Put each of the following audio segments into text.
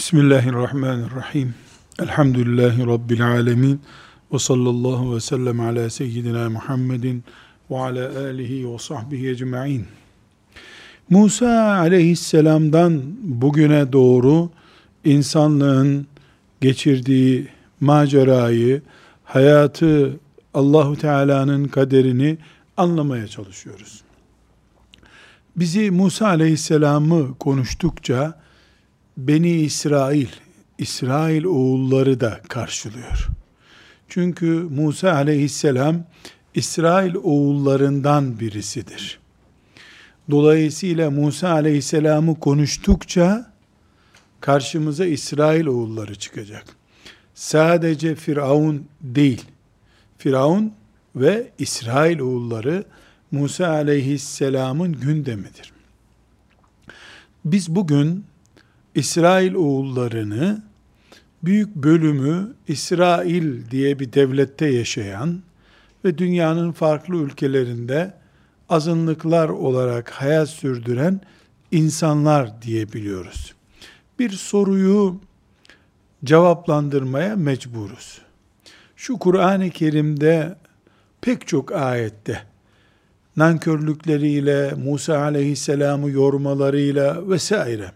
Bismillahirrahmanirrahim. Elhamdülillahi Rabbil alemin. Ve sallallahu ve sellem ala seyyidina Muhammedin ve ala alihi ve sahbihi ecma'in. Musa aleyhisselamdan bugüne doğru insanlığın geçirdiği macerayı, hayatı, Allahu Teala'nın kaderini anlamaya çalışıyoruz. Bizi Musa aleyhisselamı konuştukça Beni İsrail, İsrail oğulları da karşılıyor. Çünkü Musa aleyhisselam İsrail oğullarından birisidir. Dolayısıyla Musa aleyhisselamı konuştukça karşımıza İsrail oğulları çıkacak. Sadece Firavun değil. Firavun ve İsrail oğulları Musa aleyhisselamın gündemidir. Biz bugün İsrail oğullarını büyük bölümü İsrail diye bir devlette yaşayan ve dünyanın farklı ülkelerinde azınlıklar olarak hayat sürdüren insanlar diyebiliyoruz. Bir soruyu cevaplandırmaya mecburuz. Şu Kur'an-ı Kerim'de pek çok ayette nankörlükleriyle, Musa aleyhisselamı yormalarıyla vesaire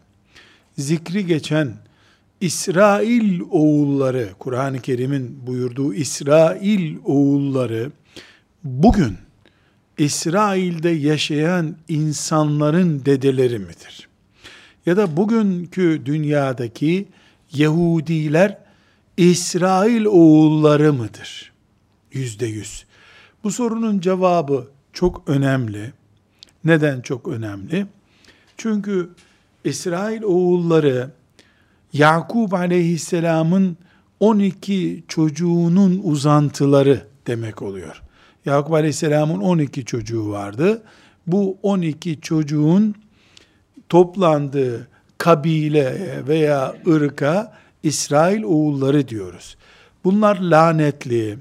zikri geçen İsrail oğulları, Kur'an-ı Kerim'in buyurduğu İsrail oğulları, bugün İsrail'de yaşayan insanların dedeleri midir? Ya da bugünkü dünyadaki Yahudiler İsrail oğulları mıdır? Yüzde yüz. Bu sorunun cevabı çok önemli. Neden çok önemli? Çünkü İsrail oğulları Yakub aleyhisselamın 12 çocuğunun uzantıları demek oluyor. Yakup aleyhisselamın 12 çocuğu vardı. Bu 12 çocuğun toplandığı kabile veya ırka İsrail oğulları diyoruz. Bunlar lanetli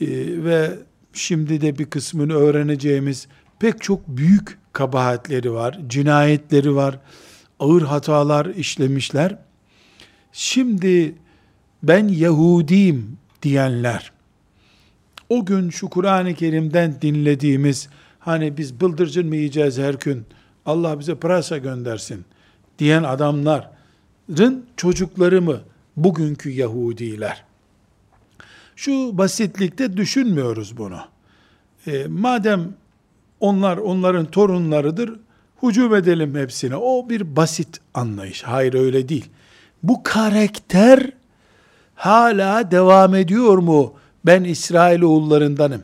e, ve şimdi de bir kısmını öğreneceğimiz pek çok büyük kabahatleri var, cinayetleri var, ağır hatalar işlemişler. Şimdi ben Yahudiyim diyenler, o gün şu Kur'an-ı Kerim'den dinlediğimiz, hani biz bıldırcın mı yiyeceğiz her gün, Allah bize pırasa göndersin diyen adamların çocukları mı bugünkü Yahudiler? Şu basitlikte düşünmüyoruz bunu. E, madem onlar onların torunlarıdır, hücum edelim hepsine. O bir basit anlayış. Hayır öyle değil. Bu karakter hala devam ediyor mu? Ben İsrail oğullarındanım.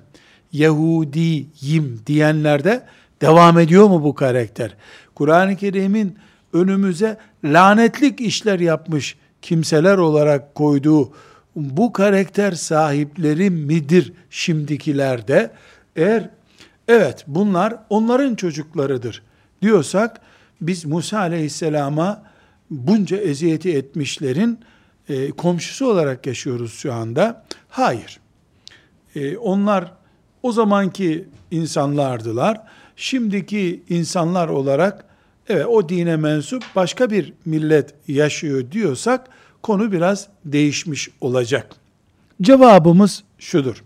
Yahudiyim diyenlerde devam ediyor mu bu karakter? Kur'an-ı Kerim'in önümüze lanetlik işler yapmış kimseler olarak koyduğu bu karakter sahipleri midir şimdikilerde? Eğer evet bunlar onların çocuklarıdır diyorsak biz Musa aleyhisselama bunca eziyeti etmişlerin e, komşusu olarak yaşıyoruz şu anda. Hayır. E, onlar o zamanki insanlardılar. Şimdiki insanlar olarak evet o dine mensup başka bir millet yaşıyor diyorsak konu biraz değişmiş olacak. Cevabımız şudur.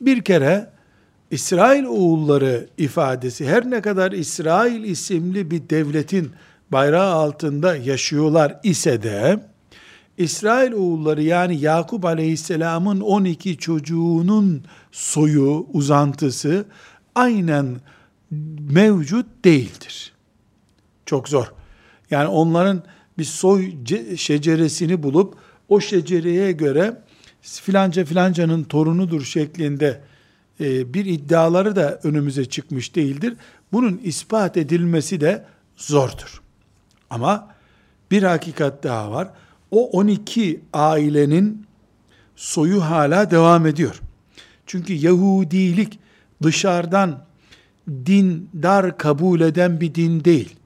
Bir kere İsrail oğulları ifadesi her ne kadar İsrail isimli bir devletin bayrağı altında yaşıyorlar ise de İsrail oğulları yani Yakup Aleyhisselam'ın 12 çocuğunun soyu, uzantısı aynen mevcut değildir. Çok zor. Yani onların bir soy şeceresini bulup o şecereye göre filanca filancanın torunudur şeklinde e, bir iddiaları da önümüze çıkmış değildir. Bunun ispat edilmesi de zordur. Ama bir hakikat daha var. O 12 ailenin soyu hala devam ediyor. Çünkü Yahudilik dışarıdan dindar kabul eden bir din değil.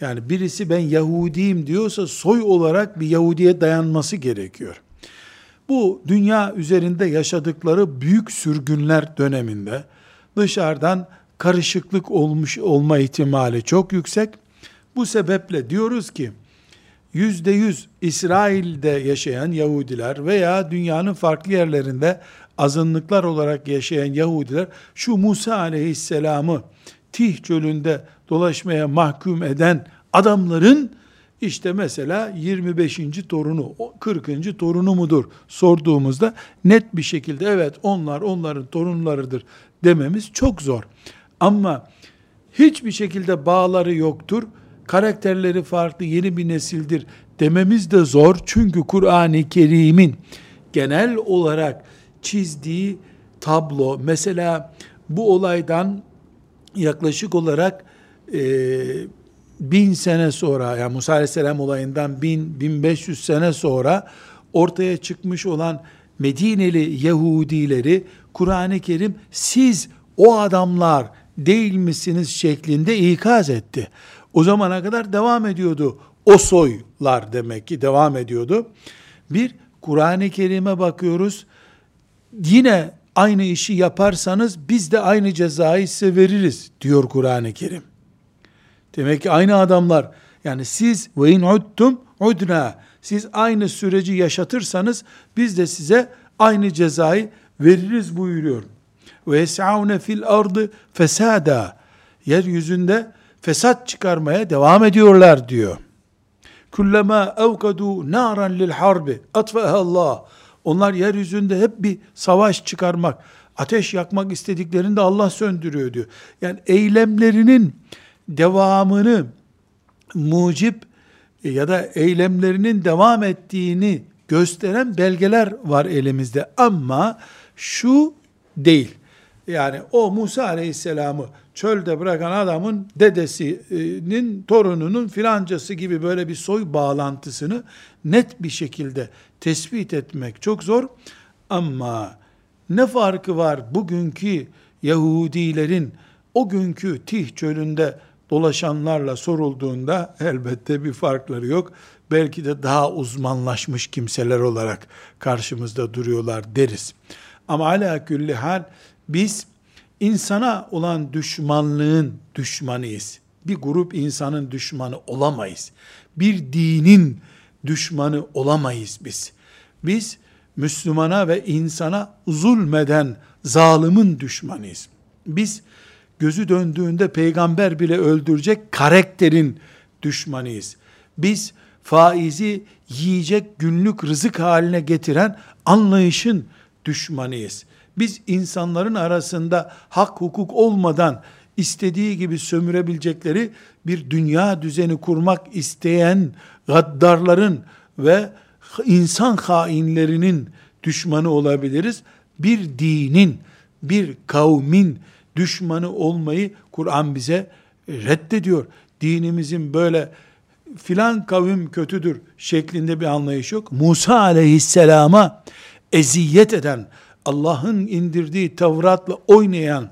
Yani birisi ben Yahudiyim diyorsa soy olarak bir Yahudiye dayanması gerekiyor. Bu dünya üzerinde yaşadıkları büyük sürgünler döneminde dışarıdan karışıklık olmuş olma ihtimali çok yüksek. Bu sebeple diyoruz ki yüzde yüz İsrail'de yaşayan Yahudiler veya dünyanın farklı yerlerinde azınlıklar olarak yaşayan Yahudiler şu Musa aleyhisselamı Tih çölünde dolaşmaya mahkum eden adamların işte mesela 25. torunu, 40. torunu mudur sorduğumuzda net bir şekilde evet onlar onların torunlarıdır dememiz çok zor. Ama hiçbir şekilde bağları yoktur. Karakterleri farklı yeni bir nesildir dememiz de zor. Çünkü Kur'an-ı Kerim'in genel olarak çizdiği tablo mesela bu olaydan yaklaşık olarak e, bin sene sonra yani Musa Aleyhisselam olayından bin, bin beş yüz sene sonra ortaya çıkmış olan Medineli Yahudileri Kur'an-ı Kerim siz o adamlar değil misiniz şeklinde ikaz etti. O zamana kadar devam ediyordu. O soylar demek ki devam ediyordu. Bir Kur'an-ı Kerim'e bakıyoruz. Yine aynı işi yaparsanız biz de aynı cezayı size veririz diyor Kur'an-ı Kerim. Demek ki aynı adamlar yani siz ve in udtum udna siz aynı süreci yaşatırsanız biz de size aynı cezayı veririz buyuruyor. Ve yes'aune fil ardı fesada yeryüzünde fesat çıkarmaya devam ediyorlar diyor. Kullama evkadu naran lil harbi atfaha Allah. Onlar yeryüzünde hep bir savaş çıkarmak, ateş yakmak istediklerinde Allah söndürüyor diyor. Yani eylemlerinin devamını mucip ya da eylemlerinin devam ettiğini gösteren belgeler var elimizde. Ama şu değil. Yani o Musa Aleyhisselam'ı çölde bırakan adamın dedesinin torununun filancası gibi böyle bir soy bağlantısını net bir şekilde tespit etmek çok zor. Ama ne farkı var bugünkü Yahudilerin o günkü Tih çölünde dolaşanlarla sorulduğunda elbette bir farkları yok. Belki de daha uzmanlaşmış kimseler olarak karşımızda duruyorlar deriz. Ama ala külli hal biz insana olan düşmanlığın düşmanıyız. Bir grup insanın düşmanı olamayız. Bir dinin düşmanı olamayız biz. Biz Müslümana ve insana zulmeden zalimin düşmanıyız. Biz gözü döndüğünde peygamber bile öldürecek karakterin düşmanıyız. Biz faizi yiyecek günlük rızık haline getiren anlayışın düşmanıyız. Biz insanların arasında hak hukuk olmadan istediği gibi sömürebilecekleri bir dünya düzeni kurmak isteyen gaddarların ve insan hainlerinin düşmanı olabiliriz. Bir dinin, bir kavmin düşmanı olmayı Kur'an bize reddediyor. Dinimizin böyle filan kavim kötüdür şeklinde bir anlayış yok. Musa aleyhisselama eziyet eden, Allah'ın indirdiği Tevrat'la oynayan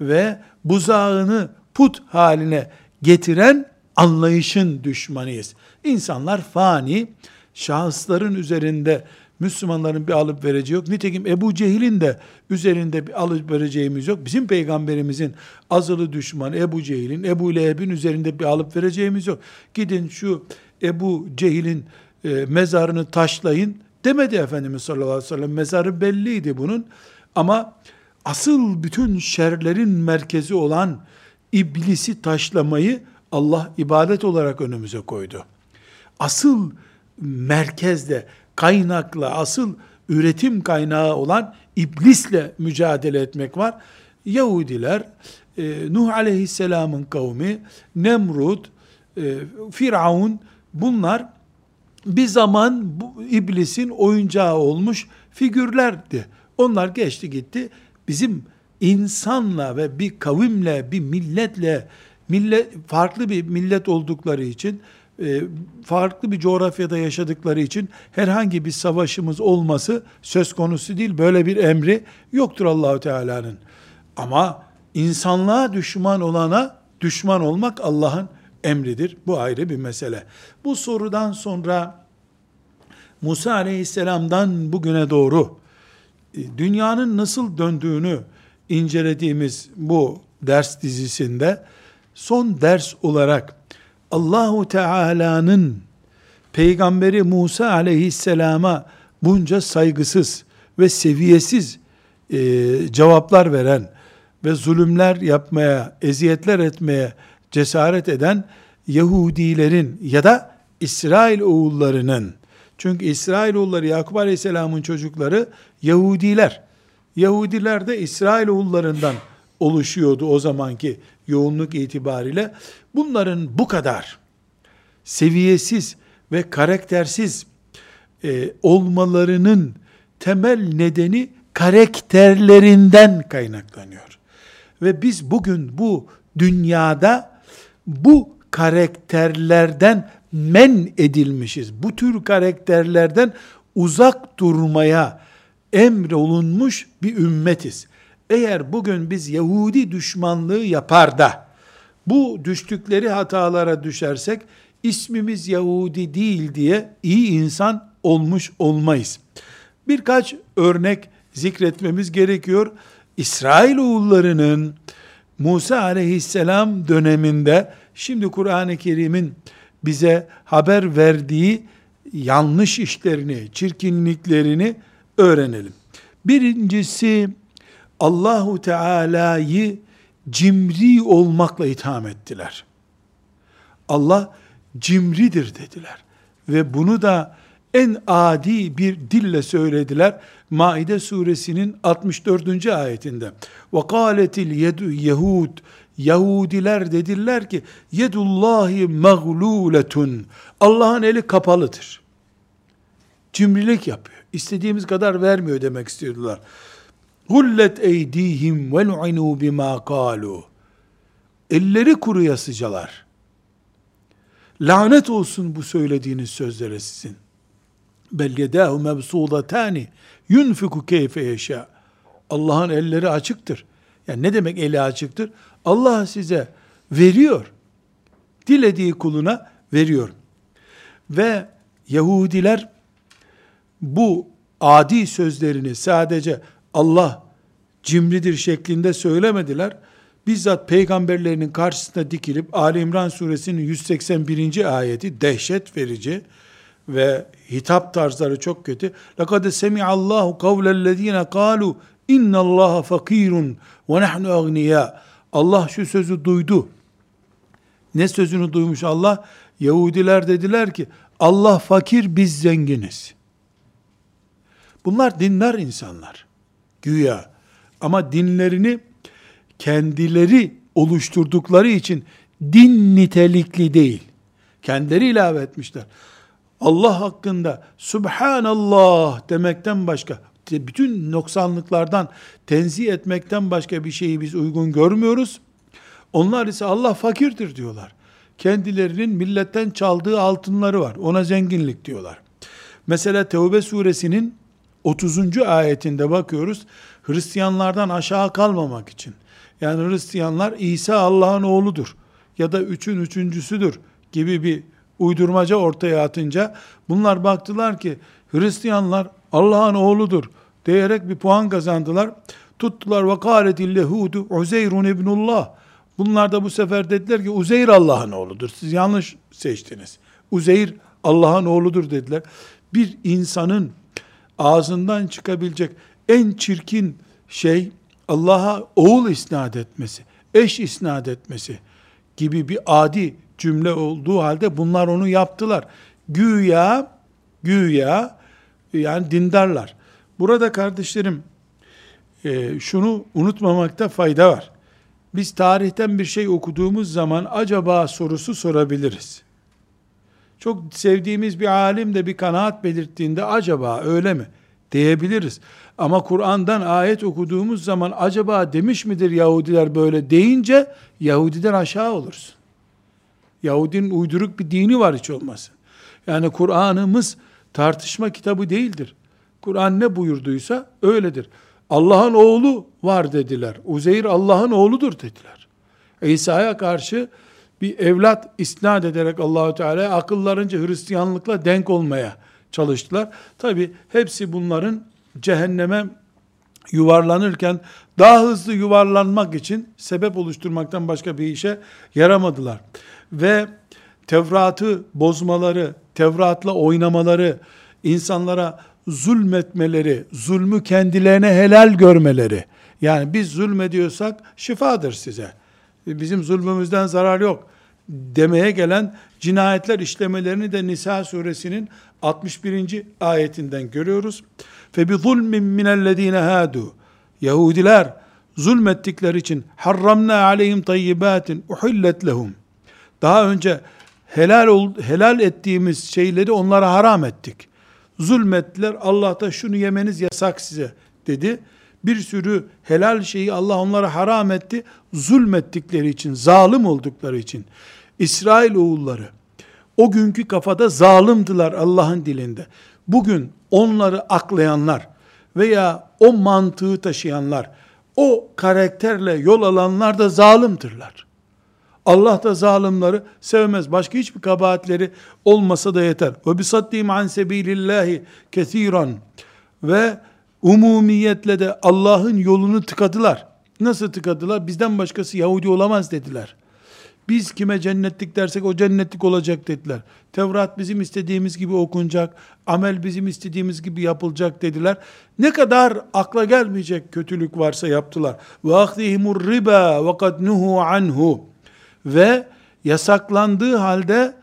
ve buzağını put haline getiren anlayışın düşmanıyız. İnsanlar fani, şahısların üzerinde Müslümanların bir alıp vereceği yok. Nitekim Ebu Cehil'in de üzerinde bir alıp vereceğimiz yok. Bizim peygamberimizin azılı düşmanı Ebu Cehil'in, Ebu Leheb'in üzerinde bir alıp vereceğimiz yok. Gidin şu Ebu Cehil'in e, mezarını taşlayın demedi Efendimiz sallallahu aleyhi ve sellem. Mezarı belliydi bunun. Ama asıl bütün şerlerin merkezi olan iblisi taşlamayı Allah ibadet olarak önümüze koydu. Asıl merkezde kaynakla, asıl üretim kaynağı olan iblisle mücadele etmek var. Yahudiler, e, Nuh aleyhisselamın kavmi, Nemrut, e, Firavun bunlar bir zaman bu iblisin oyuncağı olmuş figürlerdi. Onlar geçti gitti. Bizim insanla ve bir kavimle, bir milletle, millet farklı bir millet oldukları için farklı bir coğrafyada yaşadıkları için herhangi bir savaşımız olması söz konusu değil. Böyle bir emri yoktur Allahu Teala'nın. Ama insanlığa düşman olana düşman olmak Allah'ın emridir. Bu ayrı bir mesele. Bu sorudan sonra Musa Aleyhisselam'dan bugüne doğru e, dünyanın nasıl döndüğünü incelediğimiz bu ders dizisinde son ders olarak Allahu Teala'nın peygamberi Musa aleyhisselama bunca saygısız ve seviyesiz e, cevaplar veren ve zulümler yapmaya, eziyetler etmeye cesaret eden Yahudilerin ya da İsrail oğullarının çünkü İsrail oğulları Yakup Aleyhisselam'ın çocukları Yahudiler. Yahudiler de İsrail oğullarından oluşuyordu o zamanki yoğunluk itibariyle. Bunların bu kadar seviyesiz ve karaktersiz e, olmalarının temel nedeni karakterlerinden kaynaklanıyor. Ve biz bugün bu dünyada bu karakterlerden men edilmişiz. Bu tür karakterlerden uzak durmaya emrolunmuş bir ümmetiz. Eğer bugün biz Yahudi düşmanlığı yapar da bu düştükleri hatalara düşersek ismimiz Yahudi değil diye iyi insan olmuş olmayız. Birkaç örnek zikretmemiz gerekiyor. İsrail oğullarının Musa aleyhisselam döneminde şimdi Kur'an-ı Kerim'in bize haber verdiği yanlış işlerini, çirkinliklerini öğrenelim. Birincisi Allahu Teala'yı cimri olmakla itham ettiler. Allah cimridir dediler. Ve bunu da en adi bir dille söylediler. Maide suresinin 64. ayetinde. Kâletil yedu yehud Yahudiler dediler ki yedullahi mağluletun Allah'ın eli kapalıdır. Cimrilik yapıyor. İstediğimiz kadar vermiyor demek istiyordular. Hullet eydihim ve lu'inu bima kalu. Elleri kuruyasıcalar. Lanet olsun bu söylediğiniz sözlere sizin. Bel yedahu mebsudatani yunfiku keyfe yeşâ. Allah'ın elleri açıktır. Yani ne demek eli açıktır? Allah size veriyor. Dilediği kuluna veriyor. Ve Yahudiler bu adi sözlerini sadece Allah cimridir şeklinde söylemediler. Bizzat peygamberlerinin karşısında dikilip Ali İmran suresinin 181. ayeti dehşet verici ve hitap tarzları çok kötü. لَقَدْ سَمِعَ اللّٰهُ قَوْلَ الَّذ۪ينَ قَالُوا اِنَّ اللّٰهَ فَق۪يرٌ وَنَحْنُ اَغْنِيَا Allah şu sözü duydu. Ne sözünü duymuş Allah? Yahudiler dediler ki Allah fakir biz zenginiz. Bunlar dinler insanlar. Güya. ama dinlerini kendileri oluşturdukları için din nitelikli değil. Kendileri ilave etmişler. Allah hakkında Subhanallah demekten başka, bütün noksanlıklardan tenzih etmekten başka bir şeyi biz uygun görmüyoruz. Onlar ise Allah fakirdir diyorlar. Kendilerinin milletten çaldığı altınları var. Ona zenginlik diyorlar. Mesela Tevbe suresinin 30. ayetinde bakıyoruz. Hristiyanlardan aşağı kalmamak için. Yani Hristiyanlar İsa Allah'ın oğludur ya da üçün üçüncüsüdür gibi bir uydurmaca ortaya atınca bunlar baktılar ki Hristiyanlar Allah'ın oğludur diyerek bir puan kazandılar. Tuttular ve kâletil lehudu Uzeyrun ibnullah. Bunlar da bu sefer dediler ki Uzeyr Allah'ın oğludur. Siz yanlış seçtiniz. Uzeyr Allah'ın oğludur dediler. Bir insanın ağzından çıkabilecek en çirkin şey Allah'a oğul isnat etmesi, eş isnat etmesi gibi bir adi cümle olduğu halde bunlar onu yaptılar. Güya, güya yani dindarlar. Burada kardeşlerim e, şunu unutmamakta fayda var. Biz tarihten bir şey okuduğumuz zaman acaba sorusu sorabiliriz. Çok sevdiğimiz bir alim de bir kanaat belirttiğinde acaba öyle mi diyebiliriz. Ama Kur'an'dan ayet okuduğumuz zaman acaba demiş midir Yahudiler böyle deyince Yahudiden aşağı olursun. Yahudinin uyduruk bir dini var hiç olmasın. Yani Kur'an'ımız tartışma kitabı değildir. Kur'an ne buyurduysa öyledir. Allah'ın oğlu var dediler. Uzeyr Allah'ın oğludur dediler. İsa'ya karşı bir evlat isnat ederek Allahü Teala akıllarınca Hristiyanlıkla denk olmaya çalıştılar. Tabi hepsi bunların cehenneme yuvarlanırken daha hızlı yuvarlanmak için sebep oluşturmaktan başka bir işe yaramadılar. Ve Tevrat'ı bozmaları Tevrat'la oynamaları, insanlara zulmetmeleri, zulmü kendilerine helal görmeleri. Yani biz zulmediyorsak şifadır size. Bizim zulmümüzden zarar yok demeye gelen cinayetler işlemelerini de Nisa suresinin 61. ayetinden görüyoruz. Fe bi zulmin minellezine hadu Yahudiler zulmettikleri için harramna aleyhim tayyibatin uhillet lehum. Daha önce helal helal ettiğimiz şeyleri onlara haram ettik. Zulmettiler. Allah da şunu yemeniz yasak size dedi. Bir sürü helal şeyi Allah onlara haram etti. Zulmettikleri için, zalim oldukları için. İsrail oğulları o günkü kafada zalimdiler Allah'ın dilinde. Bugün onları aklayanlar veya o mantığı taşıyanlar, o karakterle yol alanlar da zalimdirler. Allah da zalimleri sevmez. Başka hiçbir kabahatleri olmasa da yeter. Ve bisaddim an sebilillahi kesiran ve umumiyetle de Allah'ın yolunu tıkadılar. Nasıl tıkadılar? Bizden başkası Yahudi olamaz dediler. Biz kime cennetlik dersek o cennetlik olacak dediler. Tevrat bizim istediğimiz gibi okunacak, amel bizim istediğimiz gibi yapılacak dediler. Ne kadar akla gelmeyecek kötülük varsa yaptılar. Ve ahdihimur riba ve kad nuhu anhu. Ve yasaklandığı halde,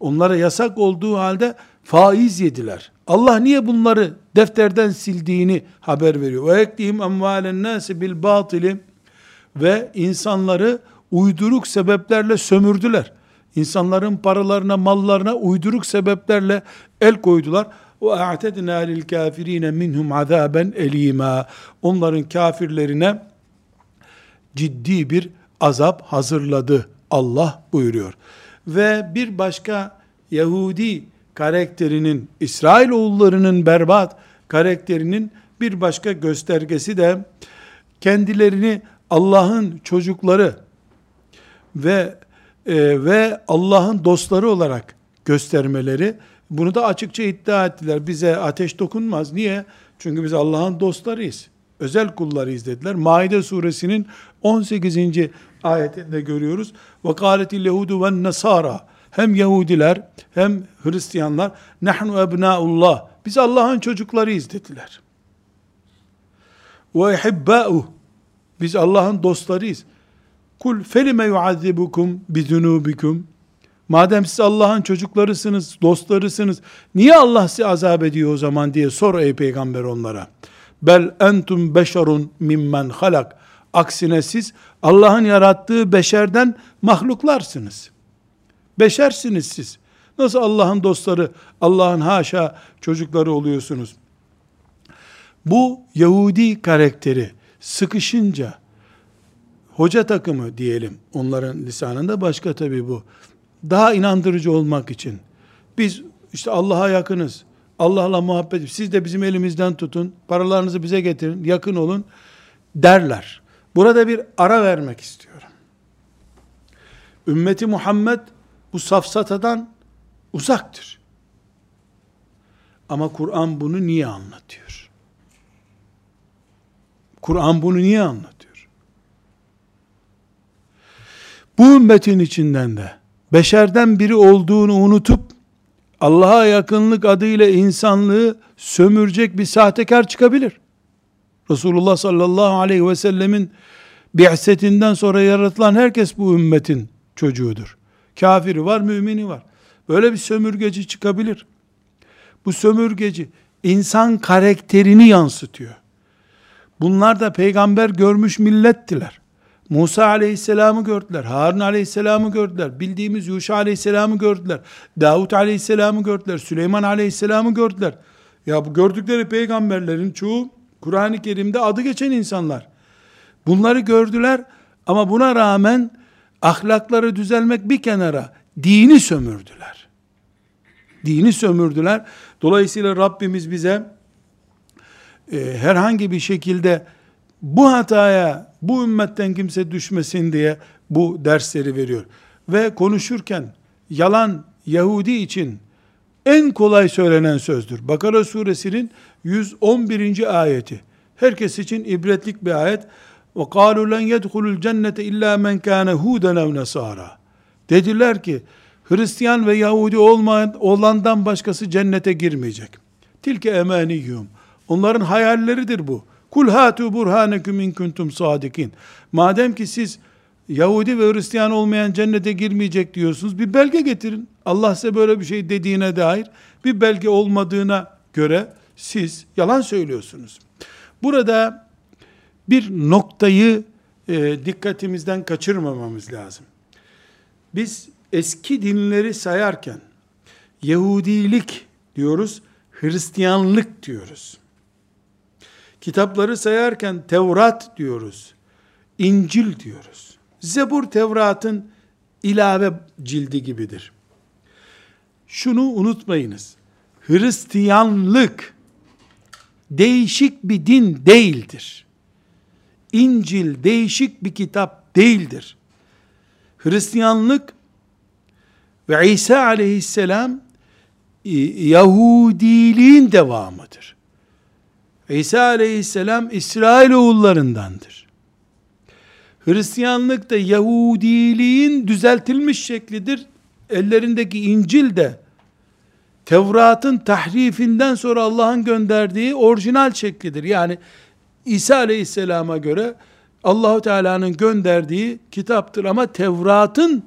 onlara yasak olduğu halde faiz yediler. Allah niye bunları defterden sildiğini haber veriyor. Ve eklihim emvalen nasi bil batili ve insanları uyduruk sebeplerle sömürdüler. İnsanların paralarına, mallarına uyduruk sebeplerle el koydular. Lil kafirine minhum azaben elima. Onların kafirlerine ciddi bir azap hazırladı. Allah buyuruyor. Ve bir başka Yahudi karakterinin, İsrail oğullarının berbat karakterinin bir başka göstergesi de kendilerini Allah'ın çocukları ve e, ve Allah'ın dostları olarak göstermeleri bunu da açıkça iddia ettiler. Bize ateş dokunmaz. Niye? Çünkü biz Allah'ın dostlarıyız. Özel kullarıyız dediler. Maide suresinin 18. ayetinde görüyoruz. Yehudu ve nasara hem Yahudiler hem Hristiyanlar nahnu ebnaullah biz Allah'ın çocuklarıyız dediler. İhibbâuh biz Allah'ın dostlarıyız. Kul felime yuazzibukum bizunubikum. Madem siz Allah'ın çocuklarısınız, dostlarısınız, niye Allah sizi azap ediyor o zaman diye sor ey peygamber onlara. Bel entum beşerun mimmen halak. Aksine siz Allah'ın yarattığı beşerden mahluklarsınız. Beşersiniz siz. Nasıl Allah'ın dostları, Allah'ın haşa çocukları oluyorsunuz? Bu Yahudi karakteri sıkışınca, hoca takımı diyelim onların lisanında başka tabi bu. Daha inandırıcı olmak için biz işte Allah'a yakınız. Allah'la muhabbet siz de bizim elimizden tutun. Paralarınızı bize getirin. Yakın olun derler. Burada bir ara vermek istiyorum. Ümmeti Muhammed bu safsatadan uzaktır. Ama Kur'an bunu niye anlatıyor? Kur'an bunu niye anlatıyor? Bu ümmetin içinden de beşerden biri olduğunu unutup Allah'a yakınlık adıyla insanlığı sömürecek bir sahtekar çıkabilir. Resulullah sallallahu aleyhi ve sellemin bi'setinden sonra yaratılan herkes bu ümmetin çocuğudur. Kafiri var, mümini var. Böyle bir sömürgeci çıkabilir. Bu sömürgeci insan karakterini yansıtıyor. Bunlar da peygamber görmüş millettiler. Musa aleyhisselamı gördüler, Harun aleyhisselamı gördüler, bildiğimiz Yuşa aleyhisselamı gördüler, Davut aleyhisselamı gördüler, Süleyman aleyhisselamı gördüler. Ya bu gördükleri peygamberlerin çoğu Kur'an-ı Kerim'de adı geçen insanlar. Bunları gördüler ama buna rağmen ahlakları düzelmek bir kenara dini sömürdüler. Dini sömürdüler. Dolayısıyla Rabbimiz bize e, herhangi bir şekilde bu hataya bu ümmetten kimse düşmesin diye bu dersleri veriyor. Ve konuşurken yalan Yahudi için en kolay söylenen sözdür. Bakara suresinin 111. ayeti. Herkes için ibretlik bir ayet. Ve قَالُوا لَنْ يَدْخُلُ الْجَنَّةَ illa men كَانَ هُودًا اَوْ نَصَارًا Dediler ki, Hristiyan ve Yahudi olmayan, olandan başkası cennete girmeyecek. Tilke emaniyyum. Onların hayalleridir bu. Kul hatu burhaneküm in kuntum sadikin. Madem ki siz Yahudi ve Hristiyan olmayan cennete girmeyecek diyorsunuz. Bir belge getirin. Allah size böyle bir şey dediğine dair bir belge olmadığına göre siz yalan söylüyorsunuz. Burada bir noktayı e, dikkatimizden kaçırmamamız lazım. Biz eski dinleri sayarken Yahudilik diyoruz, Hristiyanlık diyoruz. Kitapları sayarken Tevrat diyoruz, İncil diyoruz. Zebur Tevrat'ın ilave cildi gibidir. Şunu unutmayınız. Hristiyanlık değişik bir din değildir. İncil değişik bir kitap değildir. Hristiyanlık ve İsa aleyhisselam Yahudiliğin devamıdır. İsa aleyhisselam İsrail oğullarındandır. Hristiyanlık da Yahudiliğin düzeltilmiş şeklidir. Ellerindeki İncil de Tevrat'ın tahrifinden sonra Allah'ın gönderdiği orijinal şeklidir. Yani İsa Aleyhisselam'a göre Allahu Teala'nın gönderdiği kitaptır ama Tevrat'ın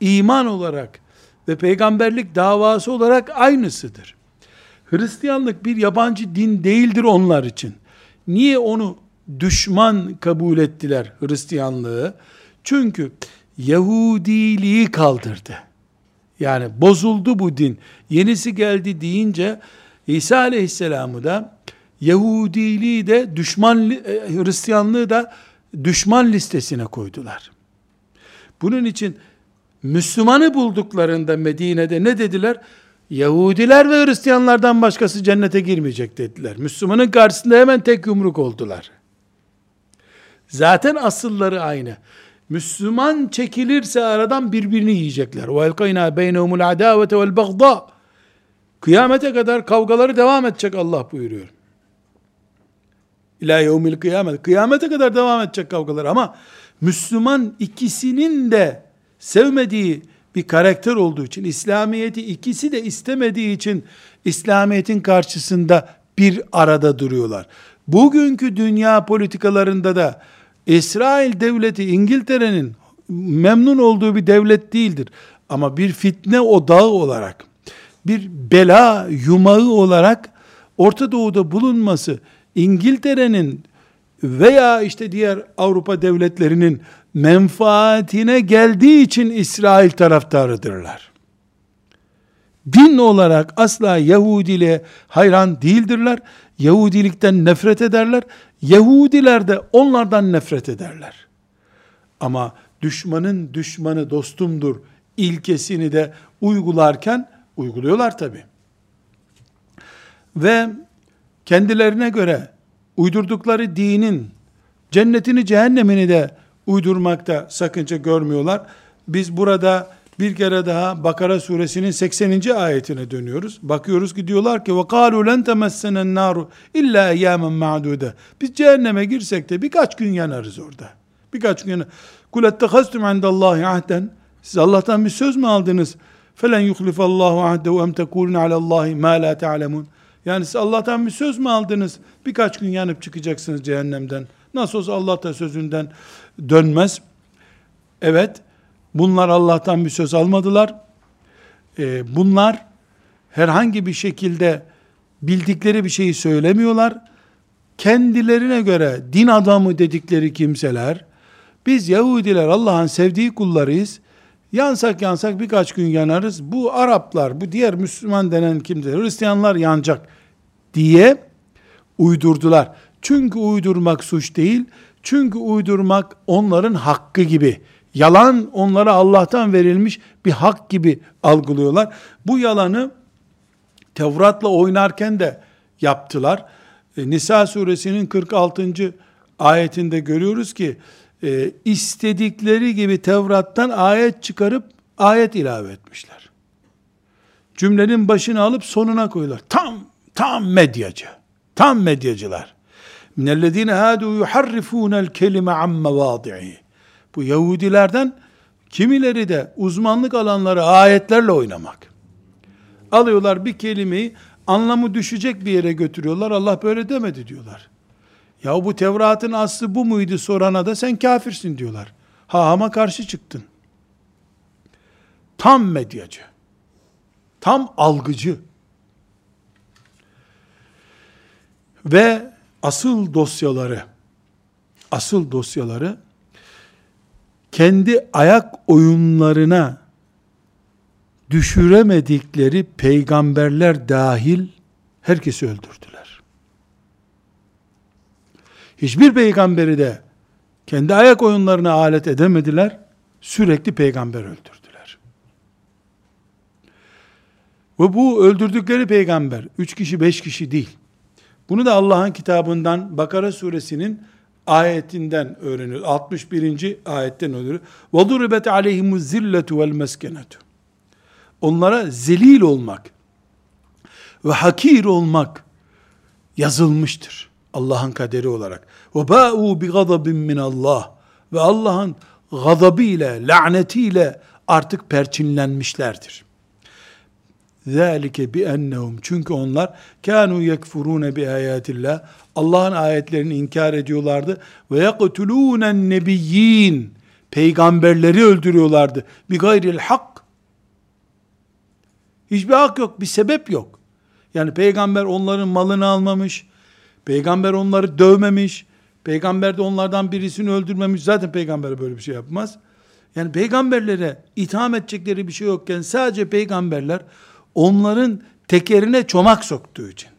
iman olarak ve peygamberlik davası olarak aynısıdır. Hristiyanlık bir yabancı din değildir onlar için. Niye onu düşman kabul ettiler Hristiyanlığı? Çünkü Yahudiliği kaldırdı. Yani bozuldu bu din. Yenisi geldi deyince İsa Aleyhisselam'ı da Yahudiliği de düşman e, Hristiyanlığı da düşman listesine koydular. Bunun için Müslümanı bulduklarında Medine'de ne dediler? Yahudiler ve Hristiyanlardan başkası cennete girmeyecek dediler. Müslümanın karşısında hemen tek yumruk oldular. Zaten asılları aynı. Müslüman çekilirse aradan birbirini yiyecekler. وَاَلْقَيْنَا بَيْنَهُمُ الْعَدَاوَةَ وَالْبَغْضَى Kıyamete kadar kavgaları devam edecek Allah buyuruyor. İlâ yevmil kıyamet. Kıyamete kadar devam edecek kavgalar ama Müslüman ikisinin de sevmediği bir karakter olduğu için, İslamiyet'i ikisi de istemediği için İslamiyet'in karşısında bir arada duruyorlar. Bugünkü dünya politikalarında da İsrail devleti İngiltere'nin memnun olduğu bir devlet değildir. Ama bir fitne odağı olarak, bir bela yumağı olarak Orta Doğu'da bulunması İngiltere'nin veya işte diğer Avrupa devletlerinin menfaatine geldiği için İsrail taraftarıdırlar. Din olarak asla Yahudiliğe hayran değildirler. Yahudilikten nefret ederler. Yahudiler de onlardan nefret ederler. Ama düşmanın düşmanı dostumdur ilkesini de uygularken uyguluyorlar tabi. Ve kendilerine göre uydurdukları dinin cennetini cehennemini de uydurmakta sakınca görmüyorlar. Biz burada bir kere daha Bakara suresinin 80. ayetine dönüyoruz. Bakıyoruz ki diyorlar ki kalu len temessenen naru illa eyyamen ma'dude. Biz cehenneme girsek de birkaç gün yanarız orada. Birkaç gün. Kul ettehastum indallahi ahden. Siz Allah'tan bir söz mü aldınız? Felen yuhlifallahu ahdehu em tekulun alallahi ma la ta'lemun. Yani siz Allah'tan bir söz mü aldınız? Birkaç gün yanıp çıkacaksınız cehennemden. Nasıl olsa Allah da sözünden dönmez. Evet, bunlar Allah'tan bir söz almadılar. Ee, bunlar herhangi bir şekilde bildikleri bir şeyi söylemiyorlar. Kendilerine göre din adamı dedikleri kimseler, biz Yahudiler Allah'ın sevdiği kullarıyız. Yansak yansak birkaç gün yanarız. Bu Araplar, bu diğer Müslüman denen kimseler, Hristiyanlar yanacak diye uydurdular. Çünkü uydurmak suç değil. Çünkü uydurmak onların hakkı gibi. Yalan onlara Allah'tan verilmiş bir hak gibi algılıyorlar. Bu yalanı Tevrat'la oynarken de yaptılar. E, Nisa suresinin 46. ayetinde görüyoruz ki e, istedikleri gibi Tevrat'tan ayet çıkarıp ayet ilave etmişler. Cümlenin başını alıp sonuna koyuyorlar. Tam tam medyacı. Tam medyacılar. Minellezine hadu yuharrifunel kelime am mevadi'i. Bu Yahudilerden Kimileri de uzmanlık alanları ayetlerle oynamak. Alıyorlar bir kelimeyi anlamı düşecek bir yere götürüyorlar. Allah böyle demedi diyorlar. Ya bu Tevrat'ın aslı bu muydu sorana da sen kafirsin diyorlar. Ha ama karşı çıktın. Tam medyacı. Tam algıcı. Ve asıl dosyaları asıl dosyaları kendi ayak oyunlarına düşüremedikleri peygamberler dahil herkesi öldürdüler. Hiçbir peygamberi de kendi ayak oyunlarına alet edemediler. Sürekli peygamber öldürdüler. Ve bu öldürdükleri peygamber üç kişi beş kişi değil. Bunu da Allah'ın kitabından Bakara suresinin ayetinden öğreniyor. 61. ayetten öğreniyor. وَضُرِبَتْ عَلَيْهِمُ الزِّلَّةُ وَالْمَسْكَنَةُ Onlara zelil olmak ve hakir olmak yazılmıştır. Allah'ın kaderi olarak. وَبَاءُوا بِغَضَبٍ مِّنَ اللّٰهِ Ve Allah'ın gazabıyla, lanetiyle artık perçinlenmişlerdir. Zalike bi ennehum çünkü onlar kanu yekfurun bi ayatillah. Allah'ın ayetlerini inkar ediyorlardı ve yaktulun nebiyyin. Peygamberleri öldürüyorlardı. Bi gayril hak. Hiçbir hak yok, bir sebep yok. Yani peygamber onların malını almamış. Peygamber onları dövmemiş. Peygamber de onlardan birisini öldürmemiş. Zaten peygamber böyle bir şey yapmaz. Yani peygamberlere itham edecekleri bir şey yokken sadece peygamberler onların tekerine çomak soktuğu için,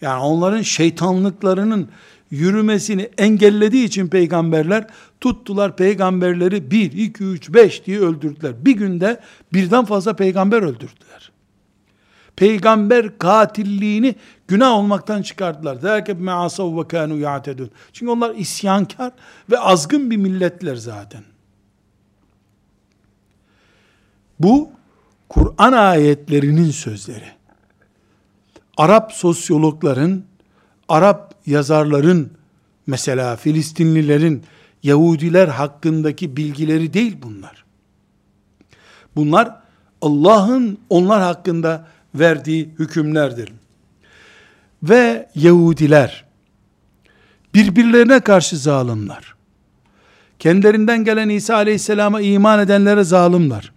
yani onların şeytanlıklarının yürümesini engellediği için peygamberler tuttular peygamberleri 1, 2, 3, 5 diye öldürdüler. Bir günde birden fazla peygamber öldürdüler. Peygamber katilliğini günah olmaktan çıkardılar. Derke me'asav ve kanu ya'tedun. Çünkü onlar isyankar ve azgın bir milletler zaten. Bu Kur'an ayetlerinin sözleri. Arap sosyologların, Arap yazarların, mesela Filistinlilerin, Yahudiler hakkındaki bilgileri değil bunlar. Bunlar Allah'ın onlar hakkında verdiği hükümlerdir. Ve Yahudiler birbirlerine karşı zalimler. Kendilerinden gelen İsa Aleyhisselam'a iman edenlere zalimler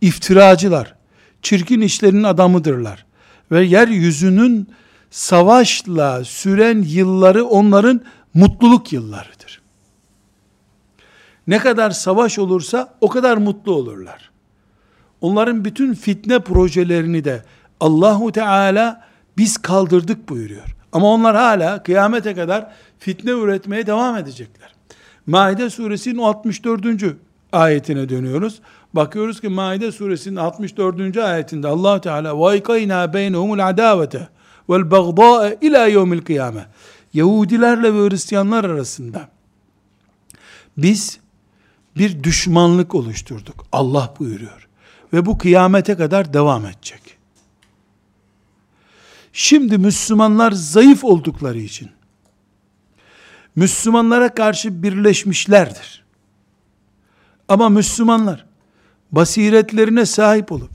iftiracılar, çirkin işlerin adamıdırlar. Ve yeryüzünün savaşla süren yılları onların mutluluk yıllarıdır. Ne kadar savaş olursa o kadar mutlu olurlar. Onların bütün fitne projelerini de Allahu Teala biz kaldırdık buyuruyor. Ama onlar hala kıyamete kadar fitne üretmeye devam edecekler. Maide suresinin 64. ayetine dönüyoruz. Bakıyoruz ki Maide suresinin 64. ayetinde allah Teala وَاِقَيْنَا بَيْنَهُمُ الْعَدَاوَةَ وَالْبَغْضَاءَ اِلَى يَوْمِ الْقِيَامَةِ Yahudilerle ve Hristiyanlar arasında biz bir düşmanlık oluşturduk. Allah buyuruyor. Ve bu kıyamete kadar devam edecek. Şimdi Müslümanlar zayıf oldukları için Müslümanlara karşı birleşmişlerdir. Ama Müslümanlar basiretlerine sahip olup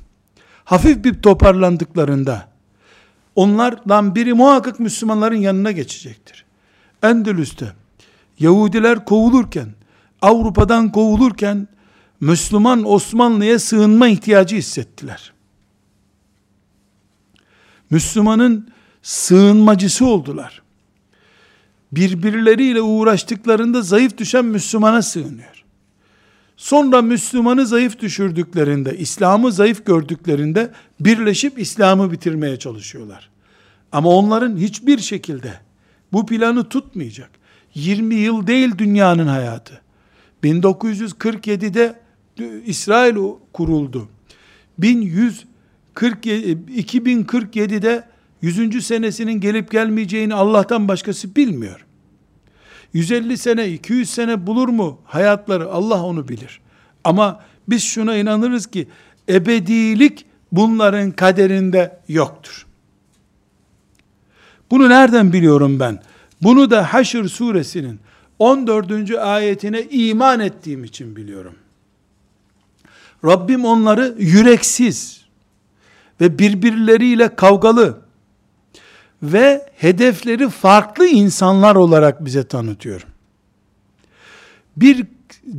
hafif bir toparlandıklarında onlardan biri muhakkak Müslümanların yanına geçecektir. Endülüs'te Yahudiler kovulurken Avrupa'dan kovulurken Müslüman Osmanlı'ya sığınma ihtiyacı hissettiler. Müslümanın sığınmacısı oldular. Birbirleriyle uğraştıklarında zayıf düşen Müslümana sığınıyor. Sonra Müslümanı zayıf düşürdüklerinde, İslam'ı zayıf gördüklerinde birleşip İslam'ı bitirmeye çalışıyorlar. Ama onların hiçbir şekilde bu planı tutmayacak. 20 yıl değil dünyanın hayatı. 1947'de İsrail kuruldu. 2047'de 100. senesinin gelip gelmeyeceğini Allah'tan başkası bilmiyor. 150 sene, 200 sene bulur mu hayatları? Allah onu bilir. Ama biz şuna inanırız ki ebedilik bunların kaderinde yoktur. Bunu nereden biliyorum ben? Bunu da Haşr suresinin 14. ayetine iman ettiğim için biliyorum. Rabbim onları yüreksiz ve birbirleriyle kavgalı ve hedefleri farklı insanlar olarak bize tanıtıyor. Bir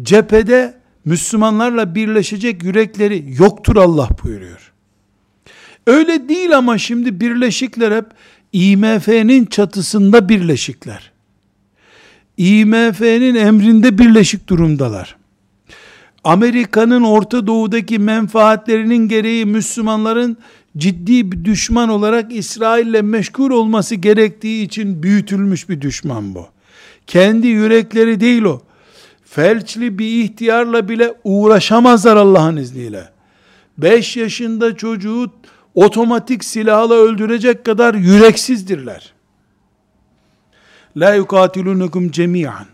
cephede Müslümanlarla birleşecek yürekleri yoktur Allah buyuruyor. Öyle değil ama şimdi birleşikler hep IMF'nin çatısında birleşikler. IMF'nin emrinde birleşik durumdalar. Amerika'nın Orta Doğu'daki menfaatlerinin gereği Müslümanların ciddi bir düşman olarak İsrail'le meşgul olması gerektiği için büyütülmüş bir düşman bu. Kendi yürekleri değil o. Felçli bir ihtiyarla bile uğraşamazlar Allah'ın izniyle. 5 yaşında çocuğu otomatik silahla öldürecek kadar yüreksizdirler. La yukatilunukum cemiyan.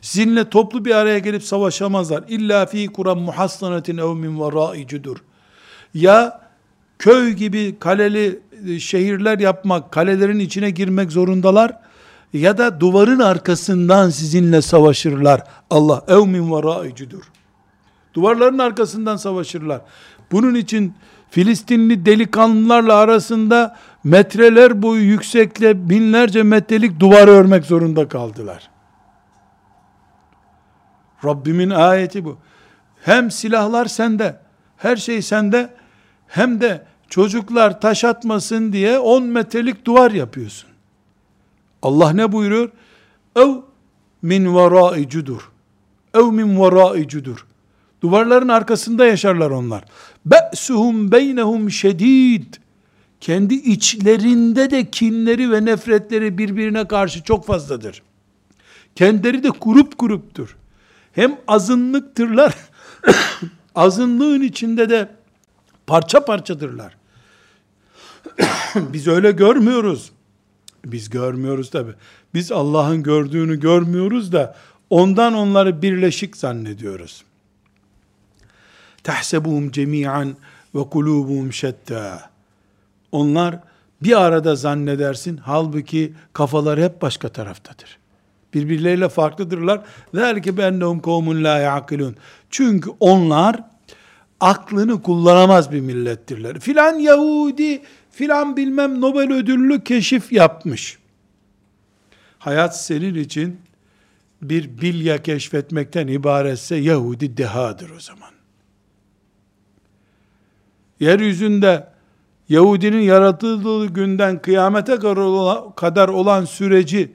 Sizinle toplu bir araya gelip savaşamazlar. İlla fi kuran muhassanatin ev min verai cudur. Ya köy gibi kaleli e, şehirler yapmak, kalelerin içine girmek zorundalar ya da duvarın arkasından sizinle savaşırlar. Allah ev min verai cudur. Duvarların arkasından savaşırlar. Bunun için Filistinli delikanlılarla arasında metreler boyu yüksekle binlerce metrelik duvar örmek zorunda kaldılar. Rabbimin ayeti bu. Hem silahlar sende, her şey sende, hem de çocuklar taş atmasın diye 10 metrelik duvar yapıyorsun. Allah ne buyuruyor? Ev min verai cudur. Ev min verai cudur. Duvarların arkasında yaşarlar onlar. Be'suhum beynehum şedid. Kendi içlerinde de kinleri ve nefretleri birbirine karşı çok fazladır. Kendileri de kurup kuruptur. Hem azınlıktırlar, azınlığın içinde de parça parçadırlar. Biz öyle görmüyoruz. Biz görmüyoruz tabi. Biz Allah'ın gördüğünü görmüyoruz da ondan onları birleşik zannediyoruz. Tahsebuhum cemi'an ve kulubuhum şetta. Onlar bir arada zannedersin. Halbuki kafalar hep başka taraftadır. Birbirleriyle farklıdırlar. Zelke bennehum kavmun la yaqilun. Çünkü onlar aklını kullanamaz bir millettirler. Filan Yahudi, filan bilmem Nobel ödüllü keşif yapmış. Hayat senin için bir bilya keşfetmekten ibaretse Yahudi dehadır o zaman yeryüzünde Yahudinin yaratıldığı günden kıyamete kadar olan süreci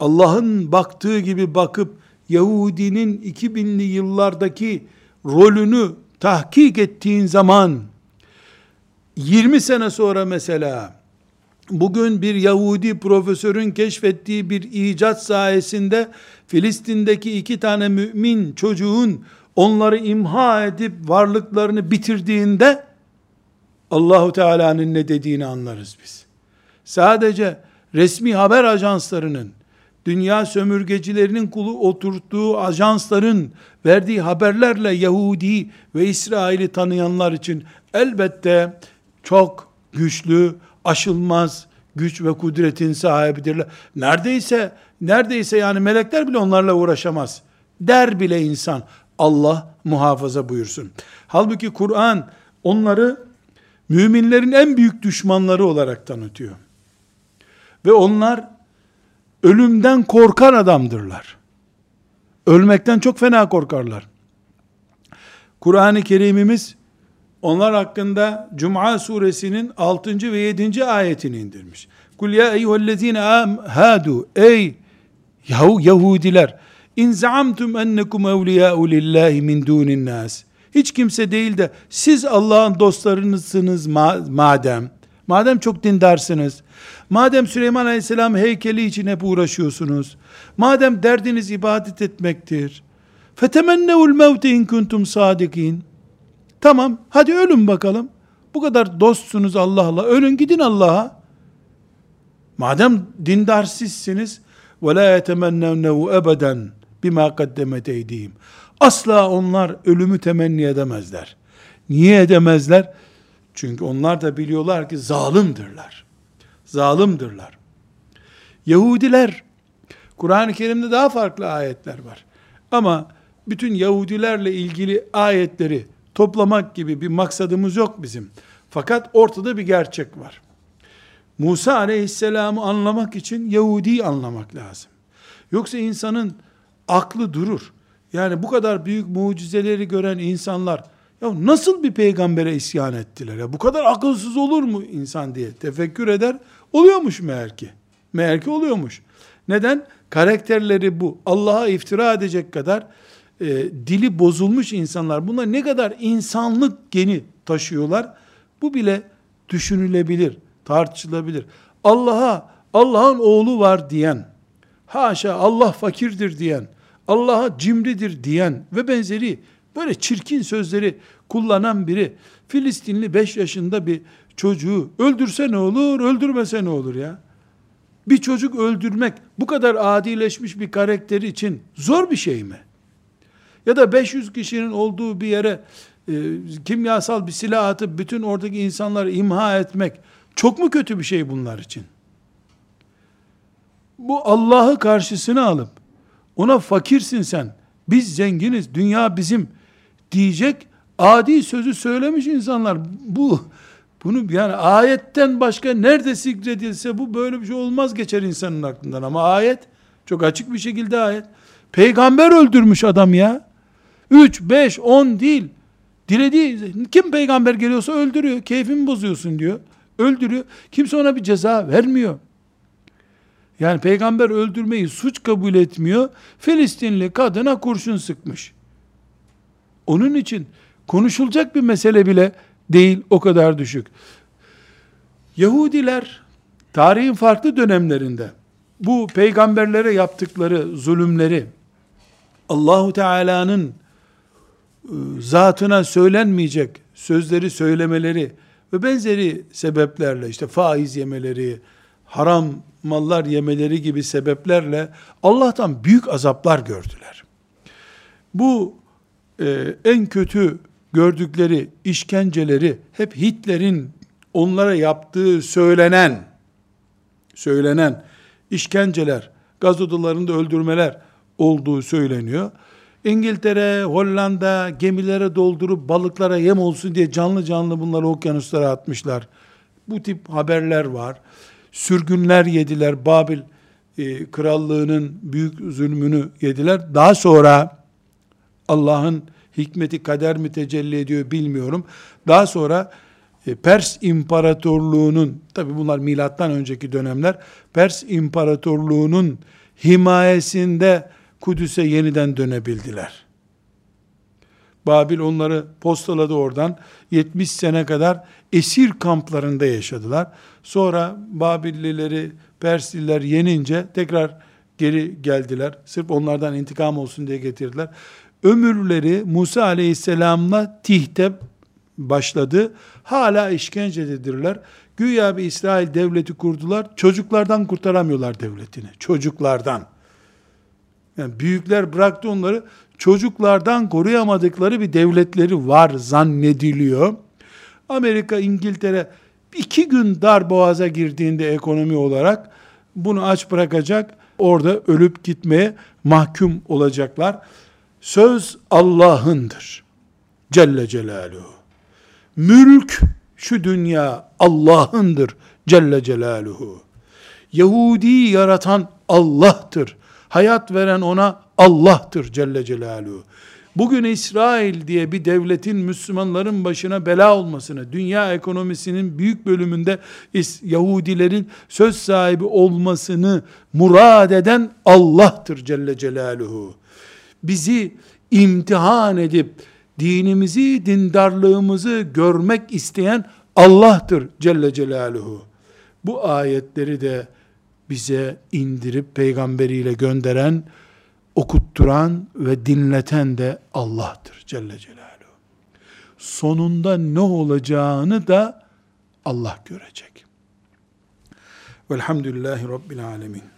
Allah'ın baktığı gibi bakıp Yahudinin 2000'li yıllardaki rolünü tahkik ettiğin zaman 20 sene sonra mesela bugün bir Yahudi profesörün keşfettiği bir icat sayesinde Filistin'deki iki tane mümin çocuğun onları imha edip varlıklarını bitirdiğinde Allahu Teala'nın ne dediğini anlarız biz. Sadece resmi haber ajanslarının, dünya sömürgecilerinin kulu oturttuğu ajansların verdiği haberlerle Yahudi ve İsrail'i tanıyanlar için elbette çok güçlü, aşılmaz güç ve kudretin sahibidirler. Neredeyse, neredeyse yani melekler bile onlarla uğraşamaz. Der bile insan. Allah muhafaza buyursun. Halbuki Kur'an onları müminlerin en büyük düşmanları olarak tanıtıyor. Ve onlar ölümden korkan adamdırlar. Ölmekten çok fena korkarlar. Kur'an-ı Kerimimiz onlar hakkında Cuma suresinin 6. ve 7. ayetini indirmiş. Kul ya eyyühellezine hadu ey Yahudiler in zaamtum ennekum evliyâ'u lillahi min dunin nas hiç kimse değil de siz Allah'ın dostlarınızsınız madem, madem çok dindarsınız, madem Süleyman Aleyhisselam heykeli için hep uğraşıyorsunuz, madem derdiniz ibadet etmektir, fetemennevul mevte in kuntum sadikin. Tamam, hadi ölün bakalım. Bu kadar dostsunuz Allah'la, ölün gidin Allah'a. Madem dindar sizsiniz, وَلَا يَتَمَنَّوْنَهُ ebeden bima kaddemet eydihim. Asla onlar ölümü temenni edemezler. Niye edemezler? Çünkü onlar da biliyorlar ki zalimdirler. Zalimdirler. Yahudiler, Kur'an-ı Kerim'de daha farklı ayetler var. Ama bütün Yahudilerle ilgili ayetleri toplamak gibi bir maksadımız yok bizim. Fakat ortada bir gerçek var. Musa aleyhisselamı anlamak için Yahudi anlamak lazım. Yoksa insanın aklı durur. Yani bu kadar büyük mucizeleri gören insanlar ya nasıl bir peygambere isyan ettiler ya? Bu kadar akılsız olur mu insan diye tefekkür eder. Oluyormuş meğer ki. Meğer ki oluyormuş. Neden? Karakterleri bu. Allah'a iftira edecek kadar e, dili bozulmuş insanlar. Bunlar ne kadar insanlık geni taşıyorlar. Bu bile düşünülebilir, tartışılabilir. Allah'a Allah'ın oğlu var diyen, haşa Allah fakirdir diyen, Allah'a cimridir diyen ve benzeri böyle çirkin sözleri kullanan biri Filistinli 5 yaşında bir çocuğu öldürse ne olur, öldürmese ne olur ya? Bir çocuk öldürmek bu kadar adileşmiş bir karakter için zor bir şey mi? Ya da 500 kişinin olduğu bir yere e, kimyasal bir silah atıp bütün oradaki insanları imha etmek çok mu kötü bir şey bunlar için? Bu Allah'ı karşısına alıp ona fakirsin sen, biz zenginiz, dünya bizim diyecek adi sözü söylemiş insanlar. Bu bunu yani ayetten başka nerede zikredilse bu böyle bir şey olmaz geçer insanın aklından ama ayet çok açık bir şekilde ayet. Peygamber öldürmüş adam ya. 3, 5, 10 değil. Dilediği kim peygamber geliyorsa öldürüyor. Keyfimi bozuyorsun diyor. Öldürüyor. Kimse ona bir ceza vermiyor. Yani peygamber öldürmeyi suç kabul etmiyor. Filistinli kadına kurşun sıkmış. Onun için konuşulacak bir mesele bile değil o kadar düşük. Yahudiler tarihin farklı dönemlerinde bu peygamberlere yaptıkları zulümleri Allahu Teala'nın e, zatına söylenmeyecek sözleri söylemeleri ve benzeri sebeplerle işte faiz yemeleri, haram mallar yemeleri gibi sebeplerle Allah'tan büyük azaplar gördüler. Bu e, en kötü gördükleri işkenceleri hep Hitler'in onlara yaptığı söylenen söylenen işkenceler, gaz odalarında öldürmeler olduğu söyleniyor. İngiltere, Hollanda gemilere doldurup balıklara yem olsun diye canlı canlı bunları okyanuslara atmışlar. Bu tip haberler var. Sürgünler yediler. Babil e, krallığının büyük zulmünü yediler. Daha sonra Allah'ın hikmeti kader mi tecelli ediyor bilmiyorum. Daha sonra e, Pers İmparatorluğu'nun, tabi bunlar milattan önceki dönemler, Pers İmparatorluğu'nun himayesinde Kudüs'e yeniden dönebildiler. Babil onları postaladı oradan. 70 sene kadar esir kamplarında yaşadılar. Sonra Babillileri, Persliler yenince tekrar geri geldiler. Sırf onlardan intikam olsun diye getirdiler. Ömürleri Musa aleyhisselamla Tih'te başladı. Hala işkencededirler. Güya bir İsrail devleti kurdular. Çocuklardan kurtaramıyorlar devletini. Çocuklardan. Yani büyükler bıraktı onları. Çocuklardan koruyamadıkları bir devletleri var zannediliyor. Amerika, İngiltere iki gün dar boğaza girdiğinde ekonomi olarak bunu aç bırakacak. Orada ölüp gitmeye mahkum olacaklar. Söz Allah'ındır. Celle Celaluhu. Mülk şu dünya Allah'ındır. Celle Celaluhu. Yahudi yaratan Allah'tır. Hayat veren ona Allah'tır Celle Celaluhu. Bugün İsrail diye bir devletin Müslümanların başına bela olmasını, dünya ekonomisinin büyük bölümünde Yahudilerin söz sahibi olmasını murad eden Allah'tır Celle Celaluhu. Bizi imtihan edip dinimizi, dindarlığımızı görmek isteyen Allah'tır Celle Celaluhu. Bu ayetleri de bize indirip peygamberiyle gönderen, okutturan ve dinleten de Allah'tır Celle Celaluhu. Sonunda ne olacağını da Allah görecek. Velhamdülillahi Rabbil Alemin.